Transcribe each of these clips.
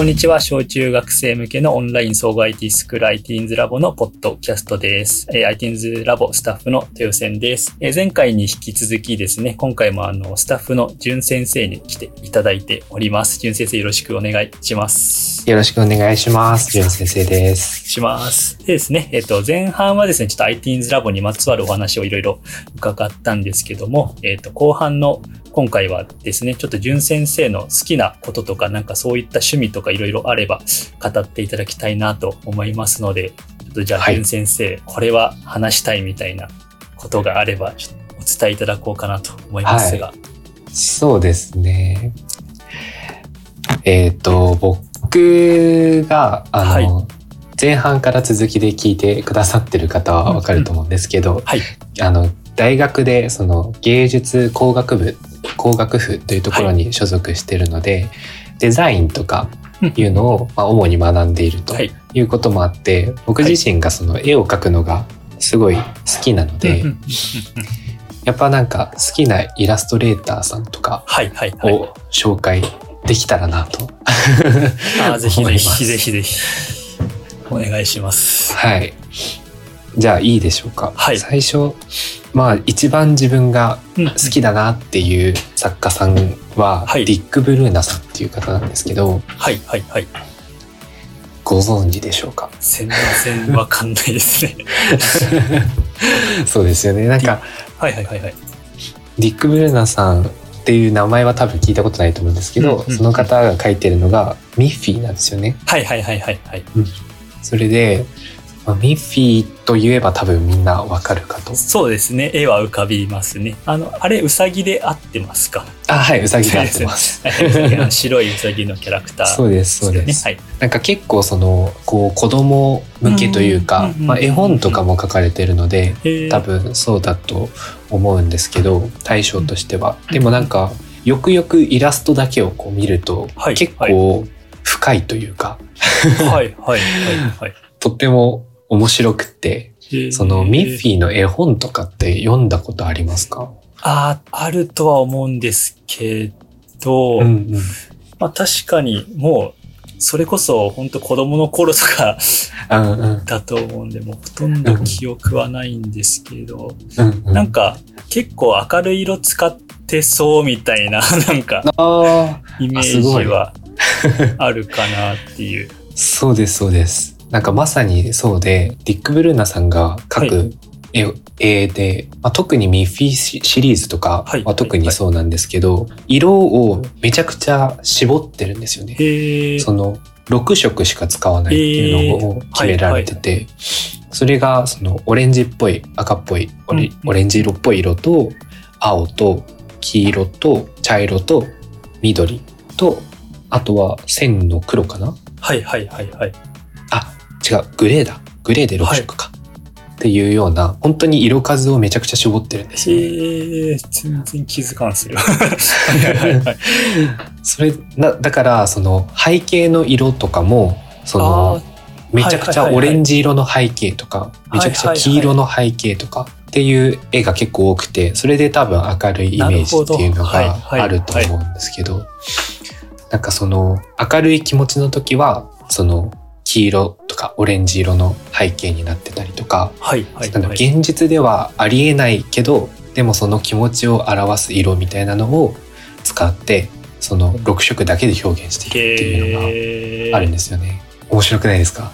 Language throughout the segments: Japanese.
こんにちは。小中学生向けのオンライン総合 IT スクール ITINS ラボのポッドキャストです。えー、ITINS ラボスタッフの豊線です。えー前回に引き続きですね、今回もあの、スタッフの淳先生に来ていただいております。淳先生よろしくお願いします。よろしくお願いします。ジュン先生です。します。でですね、えっ、と、前半はですね、ちょっと ITINS ラボにまつわるお話をいろいろ伺ったんですけども、えっ、と、後半の今回はですね、ちょっと淳先生の好きなこととか、なんかそういった趣味とかいろいろあれば語っていただきたいなと思いますので、ちょっとじゃあはい淳先生、これは話したいみたいなことがあれば、ちょっとお伝えいただこうかなと思いますが。そうですね。えっ、と、僕が、あの、はい前半から続きで聞いてくださってる方はわかると思うんですけど、はい。あの、大学でその芸術工学部、工学部というところに所属してるので、デザインとかいうのを、まあ、主に学んでいるとはい。いうこともあって、僕自身がその絵を描くのがすごい好きなので、やっぱなんか好きなイラストレーターさんとかはいはいはい。を紹介できたらなと。あーぜひぜひぜひぜひ。お願いします。はい。じゃあいいでしょうか。はい最初、まあ一番自分が好好きだなっていう作家さんは、はいディック・ブルーナさんっていう方なんですけど、はいはいはい。ご存知でしょうか？全然わかんないですね。そうですよね。なんか、はいはいはいはい。ディック・ブルーナさんっていう名前は多分聞いたことないと思うんですけど、うんうんその方が書いてるのがミッフィーなんですよね。はいはいはいはいはい。それで、まあミッフィーといえば多分みんなわかるかと。そうですね。絵は浮かびますね。あの、あれ、うさぎで合ってますか？あ、はい、うさぎで合ってます。はいウサギあの白いうさぎのキャラクターね。そうです、そうです。はい。なんか結構その、こう子供向けといううんかまあ絵本とかも書かれてるので、多分そうだと思うんですけど、対象としては。でもなんか、よくよくイラストだけをこう見るとはい、結構深いというか、はいはいはいはい。とっても面白くって、そのミッフィー。の絵本とかって読んだことありますか？あー、あるとは思うんですけど、うんうん。まあ確かにもう、それこそ本当子供の頃とかだと思うんで、もうほとんど記憶はないんですけど、うんうん。なんか結構明るい色使ってそうみたいな、なんかあイメージはあるかなっていう。あ、そうです、そうです。なんかまさにそうで、ディック・ブルーナさんが描はく絵,、絵で、まあ、特にミッフィーシシリーズとかはい。は特にそうなんですけど、色をめちゃくちゃ絞ってるんですよね。その6色しか使わないっていうのを決められてて、それがそのオレンジっぽい赤っぽいオレ,、うんオレンジ色っぽい色と青と黄色と茶色と緑とあとは線の黒かな？はいはいはいはい。あ違うグレーだ。グレーで6色か、っていうような本当に色数をめちゃくちゃ絞ってるんですよ。ね。全然気づかんすよ。はいはいはい。はい。それなだからその背景の色とかもそのあめちゃくちゃオレンジ色の背景とか、いはいはいめちゃくちゃ黄色の背景とかっていう絵が結構多くて、それで多分明るいイメージっていうのがはいあると思うんですけど、なんかその明るい気持ちの時は、その黄色とかオレンジ色の背景になってたりとか、はいはいはい。現実ではありえないけど、でもその気持ちを表す色みたいなのを使って、その6色だけで表現しているっていうのがあるんですよね。面白くないですか？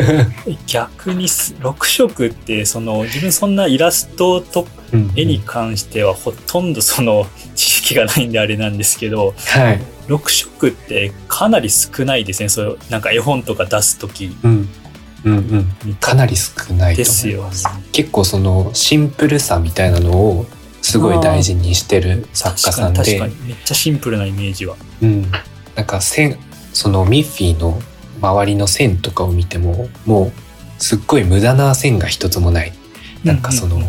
逆にす6色ってその自分そんなイラストとうん絵に関してはほとんどその知識がないんであれなんですけどはい。6色ってかなり少ないですねそうなんか絵本とか出す時うん。うんうん。かなり少ないとですよ思います。結構そのシンプルさみたいなのをすごい大事にしてる作家さんでめっちゃシンプルなイメージはうん。なんか線、そのミッフィーの周りの線とかを見ても、もうすっごい無駄な線が一つもない。なんかその、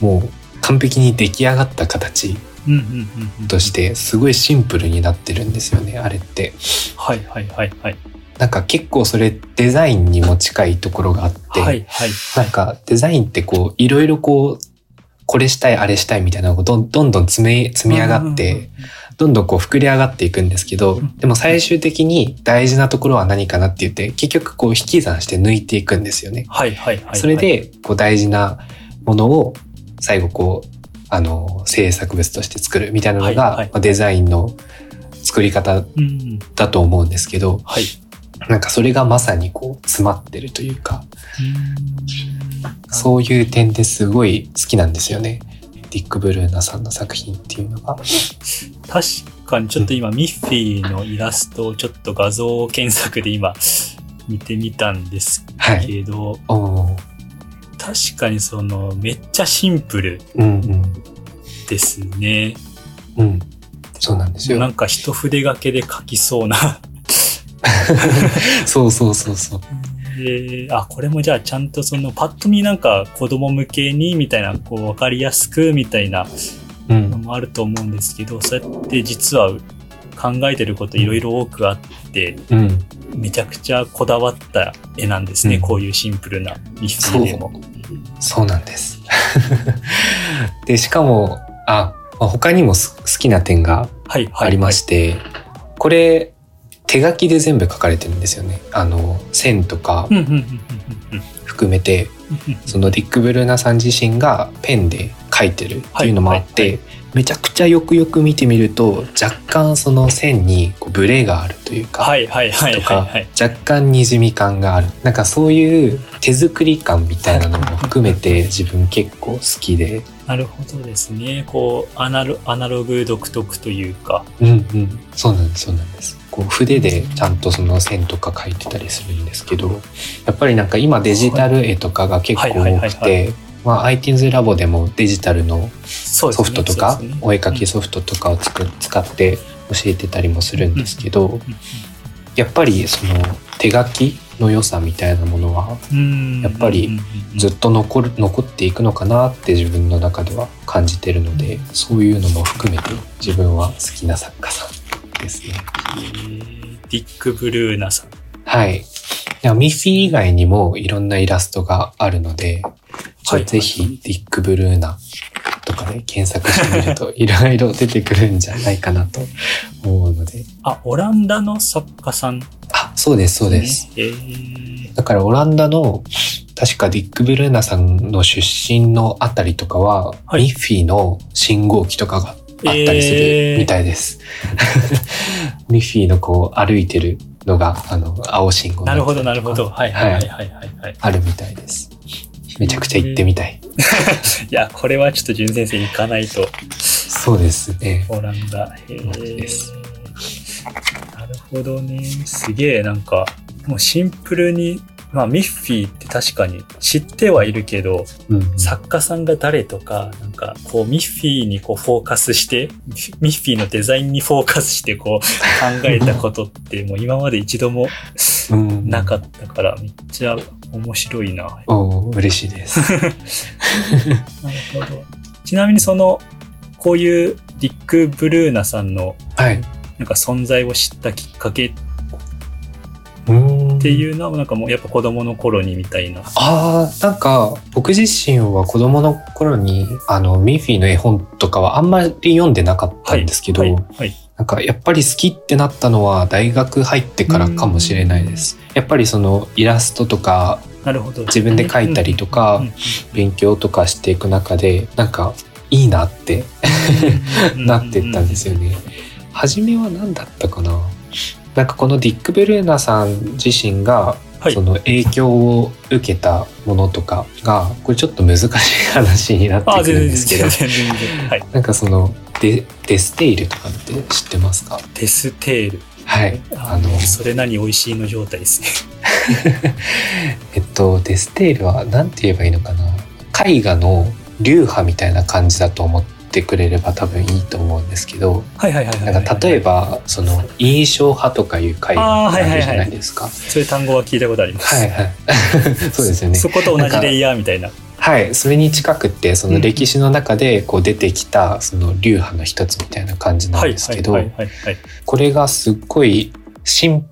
もう完璧に出来上がった形うんうんうんうんうんとしてすごいシンプルになってるんですよね、あれって。はいはいはいはいなんか結構それデザインにも近いところがあって、はいはいなんかデザインってこういろいろこうこれしたいあれしたいみたいなのがどんどんどん積み積み上がって、どんどんこう膨れ上がっていくんですけど、でも最終的に大事なところは何かなって言って、結局こう引き算して抜いていくんですよね。はいはいはいはい。それ、で、こう大事なものを最後こう、あの、制作物として作るみたいなのが、はいはいまあデザインの作り方うん。だと思うんですけど、はい。なんかそれがまさにこう詰まってるというか、うんそういう点ですごい好きなんですよね。ディック・ブルーナさんの作品っていうのが。確かにちょっと今、ミッフィーのイラストをちょっと画像検索で今見てみたんですはい。けど、おー確かにそのめっちゃシンプルうんうん。ですね。うん。そうなんですよ。なんか一筆書けで書きそうな。そうそうそうそう。えーあ、これもじゃあちゃんとそのパッと見なんか子供向けにみたいな、こうわかりやすくみたいなうん。のもあると思うんですけど、そうやって実は考えてることいろいろ多くあって、うん。めちゃくちゃこだわった絵なんですね。うんこういうシンプルなミッフィーでも。そうなんです。で、しかも、あ、まあ他にもす好きな点がはい、はい。ありまして、これ、手書きで全部書かれてるんですよね。あの、線とか含めて、うんそのディック・ブルーナさん自身がペンで書いてるっていうのもあって、はいはいめちゃくちゃよくよく見てみると若干その線にこうブレがあるというか、はいはいはいとか。若干にじみ感があるなんかそういう手作り感みたいなのも含めて自分結構好きでなるほどですね。こう、アナロアナログ独特というか。うんうんそうなんですそうなんですこう筆でちゃんとその線とか描いてたりするんですけどやっぱりなんか今デジタル絵とかが結構多くてまあ iTunes ラボでもデジタルのソフトとか、そうですね。お絵描きソフトとかをつく使って教えてたりもするんですけど、やっぱりその手書きの良さみたいなものはうん。やっぱりずっと残る残っていくのかなって自分の中では感じてるのでそういうのも含めて自分は好きな作家さんですね。えーディック・ブルーナさん。はい。ミッフィー以外にもいろんなイラストがあるので、はいぜひディック・ブルーナとかで検索してみると いろいろ出てくるんじゃないかなと思うので。あ、オランダの作家さん、ね。あ、そうです、そうです。えーだからオランダの確かディック・ブルーナさんの出身のあたりとかは、はいミッフィーの信号機とかがあったりすえーるみたいです。ミッフィー のこう歩いてるのが、あの、青信号なるほど、なるほど。はいはいはいはいはい。はい、あるみたいです。めちゃくちゃ行ってみたい。いや、これはちょっと純先生に行かないと。そうですね。オランダ。へそうーですなるほどね。すげえ、なんか、もうシンプルに、まあ、ミッフィーって確かに知ってはいるけど、うん、作家さんが誰とか、なんか、こう、ミッフィーにこう、フォーカスして、ミッフィーのデザインにフォーカスして、こう、考えたことって、もう今まで一度もうんなかったから、めっちゃ面白いな。おー嬉しいです。なるほど。ちなみにその、こういうディック・ブルーナさんのはい。なんか存在を知ったきっかけんていうのは、なんかもうやっぱ子供の頃にみたいな。ああ、なんか、僕自身は子供の頃に、あの、ミッフィーの絵本とかはあんまり読んでなかったんですけど、はい。はい。なんかやっぱり好きってなったのは大学入ってからかもしれないです。やっぱりそのイラストとかなるほど。自分で描いたりとかうん勉強とかしていく中で、なんかいいなってうん なってったんですよね。初めは何だったかな？なんかこのディック・ベルーナさん自身がはいその影響を受けたものとかがこれちょっと難しい話になってあ、くるんですけど。なんかそのデ、デ・ステイルとかって知ってますか？デ・ステイル。はいあの、それなに美味しいの状態ですね。えっとデ・ステイルは何て言えばいいのかな？絵画の流派みたいな感じだと思ってくれれば多分いいと思うんですけど例えばその印象派とかいう絵画ってあるじゃないですか。そういう単語は聞いたことあります。はいはい。そうですよね。そこと同じレイヤーみたいな。はい、それに近くってその歴史の中でこう出てきたその流派の一つみたいな感じなんですけど、はいはいはいはい。これがすっごいシン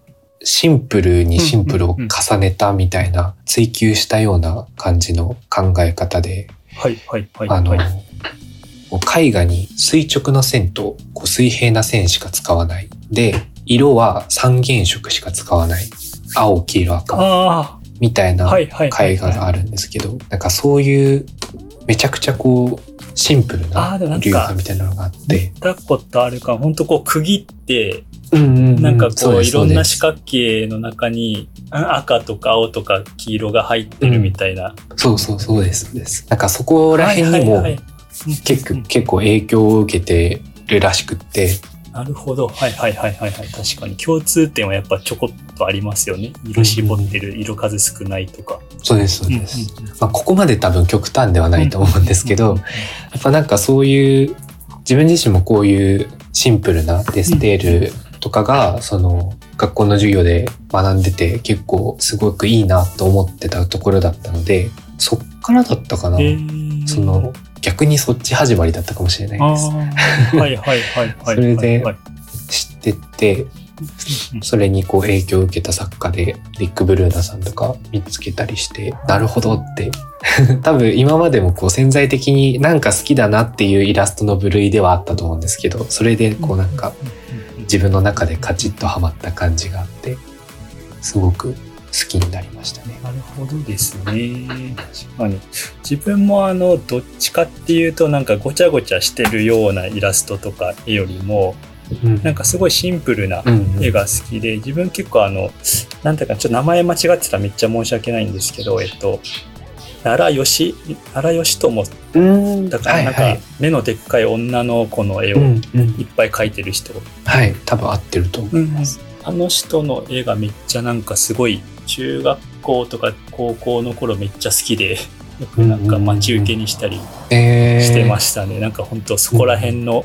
シンプルにシンプルを重ねたみたいな追求したような感じの考え方で、はいはいはいあの絵画に垂直な線とこう水平な線しか使わない。で、色は三原色しか使わない。青、黄色、赤。あみたいあ、な絵画があるんですけど、なんかそういうめちゃくちゃこうシンプルな流派みたいなのがあって、見たことあるか、本当こう区切って、うんうんうんなんかこういろんな四角形の中にうん赤とか青とか黄色が入ってるみたいな。そうそうそうですです。なんかそこら辺にも結構うん結構影響を受けてるらしくって、なるほど。はいはいはいはいはい。確かに共通点はやっぱちょこっとありますよね。色絞ってる、色数少ないとか。そうですそうです。うんうんうんまあ、ここまで多分極端ではないと思うんですけど、やっぱなんかそういう自分自身もこういうシンプルなデステールとかがその学校の授業で学んでて結構すごくいいなと思ってたところだったのでそっからだったかな、その逆にそっち始まりだったかもしれないあです。ー。はいはいはいはい。それではい。知ってってうん。それにこう影響を受けた作家でリック・ブルーナさんとか見つけたりしてなるほどって。多分今までもこう潜在的になんか好きだなっていうイラストの部類ではあったと思うんですけどそれでこうなんか自分の中でカチッとはまった感じがあってすごく好きになりましたね。なるほどですね。確かに。自分もあの、どっちかっていうと、なんかごちゃごちゃしてるようなイラストとか絵よりも、うん。なんかすごいシンプルな絵が好きで、自分結構あの、なんていうか、ちょっと名前間違ってたらめっちゃ申し訳ないんですけど、えっと、奈良義、奈良義友うん。だからなんか目のでっかい女の子の絵をいっぱい描いてる人、はい。多分合ってると思います。あの人の絵がめっちゃなんかすごい中学校とか高校の頃めっちゃ好きでよくなんか待ち受けにしたりえー。してましたね、なんか本当そこら辺の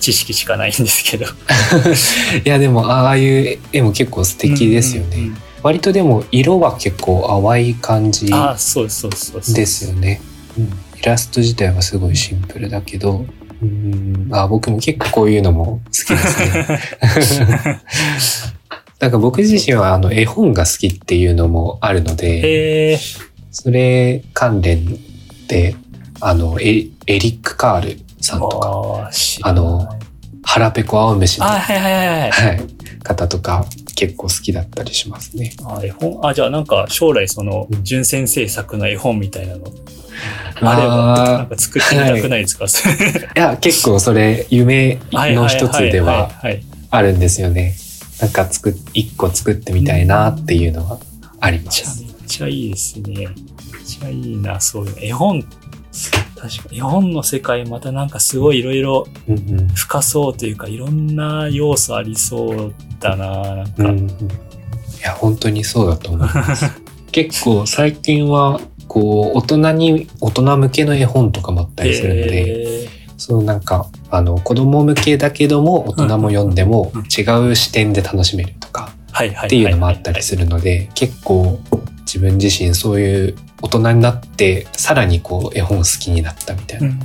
知識しかないんですけど。いやでもああいう絵も結構素敵ですよね。うんうんうん。割とでも色は結構淡い感じああそうそうそうそう。ですよね。うん、イラスト自体はすごいシンプルだけど、うん、あ僕も結構こういうのも好きですね。なんか僕自身はあの絵本が好きっていうのもあるので、それ関連で、あの、エエリック・カールさんとか、あの腹ペコ青虫の、いはいはいはい。はい、方とか結構好きだったりしますね。あ絵本？あじゃあなんか将来そのうん。純先生作の絵本みたいなのあればなんか作ってみたくないですか、いや、結構それ夢の一つでははいはい。あるんですよね。なんか作っ、一個作ってみたいなっていうのはあります。めちゃいいですね。めっちゃいいな、そういうの絵本。確かに絵本の世界またなんかすごいいろいろ深そうというかいろんな要素ありそうだななんか、うんうんいや、本当にそうだと思います。結構最近は、こう、大人に、大人向けの絵本とかもあったりするので、えそうなんか、あの、子供向けだけども、大人も読んでもうん違う視点で楽しめるとか、っていうのもあったりするので、結構自分自身そういう大人になって、さらにこう絵本好きになったみたいな、うん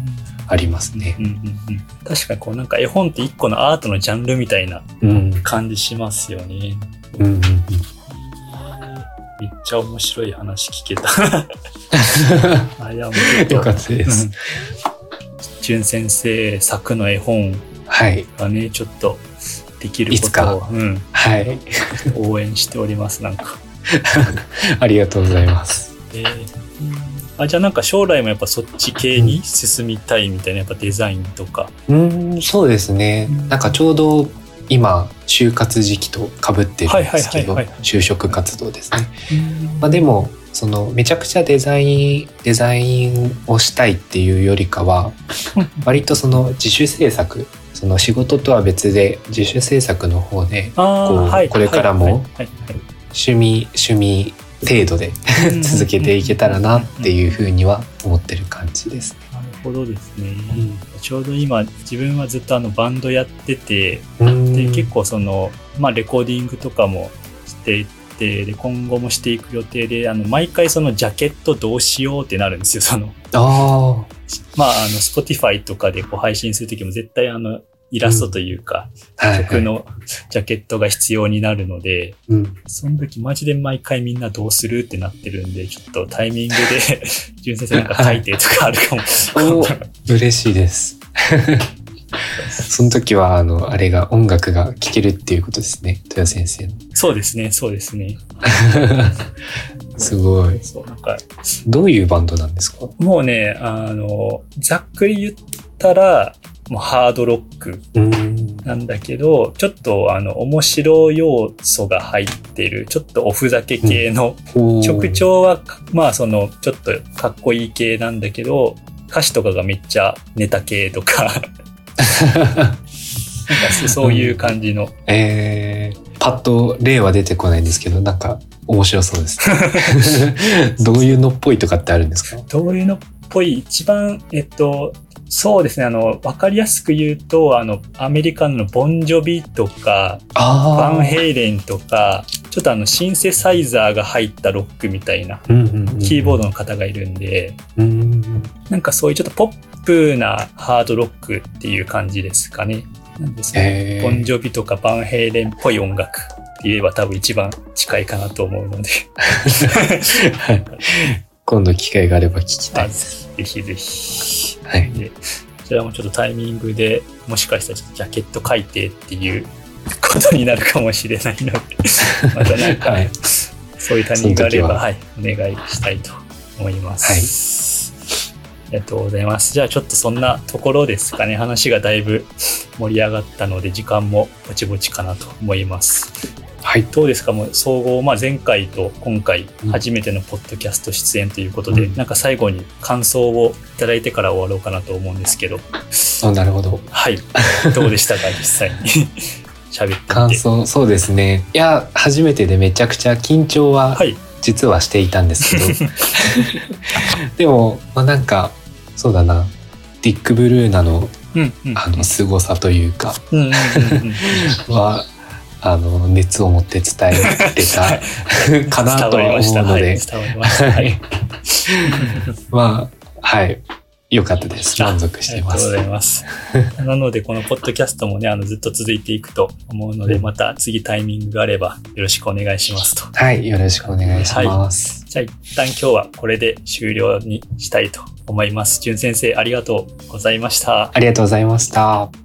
ありますね。うんうんうん確かにこうなんか絵本って一個のアートのジャンルみたいなうん。感じしますよね。うんうんうん。めっちゃ面白い話聞けた。あいやもうよかったです。うん純先生作の絵本はい。がねちょっとできるこいつかとを、うん、はい。応援しておりますなんか。ありがとうございます。えーあじゃあなんか将来もやっぱそっち系に進みたいみたいなやっぱデザインとか。うん、そうですね。なんかちょうど今、就活時期と被ってるんですけど、はいはいはいはい就職活動ですね。まあでも、そのめちゃくちゃデザイン、デザインをしたいっていうよりかは、割とその自主制作、その仕事とは別で自主制作の方であこうーはいこれからもはいはいはい趣味、趣味程度ではい続けていけたらなっていうふうには思ってる感じですね。なるほどですね。ちょうど今自分はずっとあのバンドやってて、うんで結構その、まあ、レコーディングとかもしていってで今後もしていく予定であの毎回そのジャケットどうしようってなるんですよそのあまああの Spotify とかでこう配信する時も絶対あのイラストというか、あ、はい、はい。曲のジャケットが必要になるので、うん、その時マジで毎回みんなどうするってなってるんでちょっとタイミングで 純先生なんか書いてとかあるかもお嬉しいです。その時は、あの、あれが、音楽が聴けるっていうことですね。豊先生の。そうですね、そうですね。すごい。そう、なんか、どういうバンドなんですか？もうね、あの、ざっくり言ったら、もうハードロックうん。なんだけど、ちょっとあの、面白要素が入ってる、ちょっとおふざけ系の、曲調は、まあその、ちょっとかっこいい系なんだけど、歌詞とかがめっちゃネタ系とか、なんかそそういう感じの、えー、パッと例は出てこないんですけど、なんか面白そうです。どういうのっぽいとかってあるんですか？どういうのっぽい、一番、えっと、そうですね、あの、わかりやすく言うと、あの、アメリカのボンジョビとか、あバンヘイレンとか、ちょっとあの、シンセサイザーが入ったロックみたいな、キーボードの方がいるんで、うん。なんかそういうちょっとポップなハードロックっていう感じですかね。なんですね。えーボンジョビとかバンヘイレンっぽい音楽って言えば多分一番近いかなと思うので、は い今度機会があれば聞きたいあです。ぜひぜひ。はい。で、それはもうちょっとタイミングでもしかしたらジャケット書いてっていうことになるかもしれないので、またなんか、はい。そういうタイミングがあれば、そのはい、お願いしたいと思います。ありがとうございます。じゃあちょっとそんなところですかね。話がだいぶ盛り上がったので、時間もぼちぼちかなと思います。はい。どうですか？もう総合、まあ、前回と今回うん初めてのポッドキャスト出演ということで、うんなんか最後に感想をいただいてから終わろうかなと思うんですけど、あなるほど。はい。どうでしたか？実際に喋って。感想、そうですね。いや、初めてでめちゃくちゃ緊張ははい。実はしていたんですけど、でも、まあ、なんか、そうだな、ディック・ブルーナのうんうん。あの凄さというか、うんうんうんうん。は、あの、熱を持って伝えれた かなとは思うのはい、で、ました。ははいい。まあ、はい。良かったです。満足していまありがとうごす。ざいます。なので、このポッドキャストもね、あの、ずっと続いていくと思うので、うんまた次タイミングがあればよろしくお願いしますと。はい。よろしくお願いします。じゃあ、一旦今日はこれで終了にしたいと思います。じゅん先生、ありがとうございました。ありがとうございました。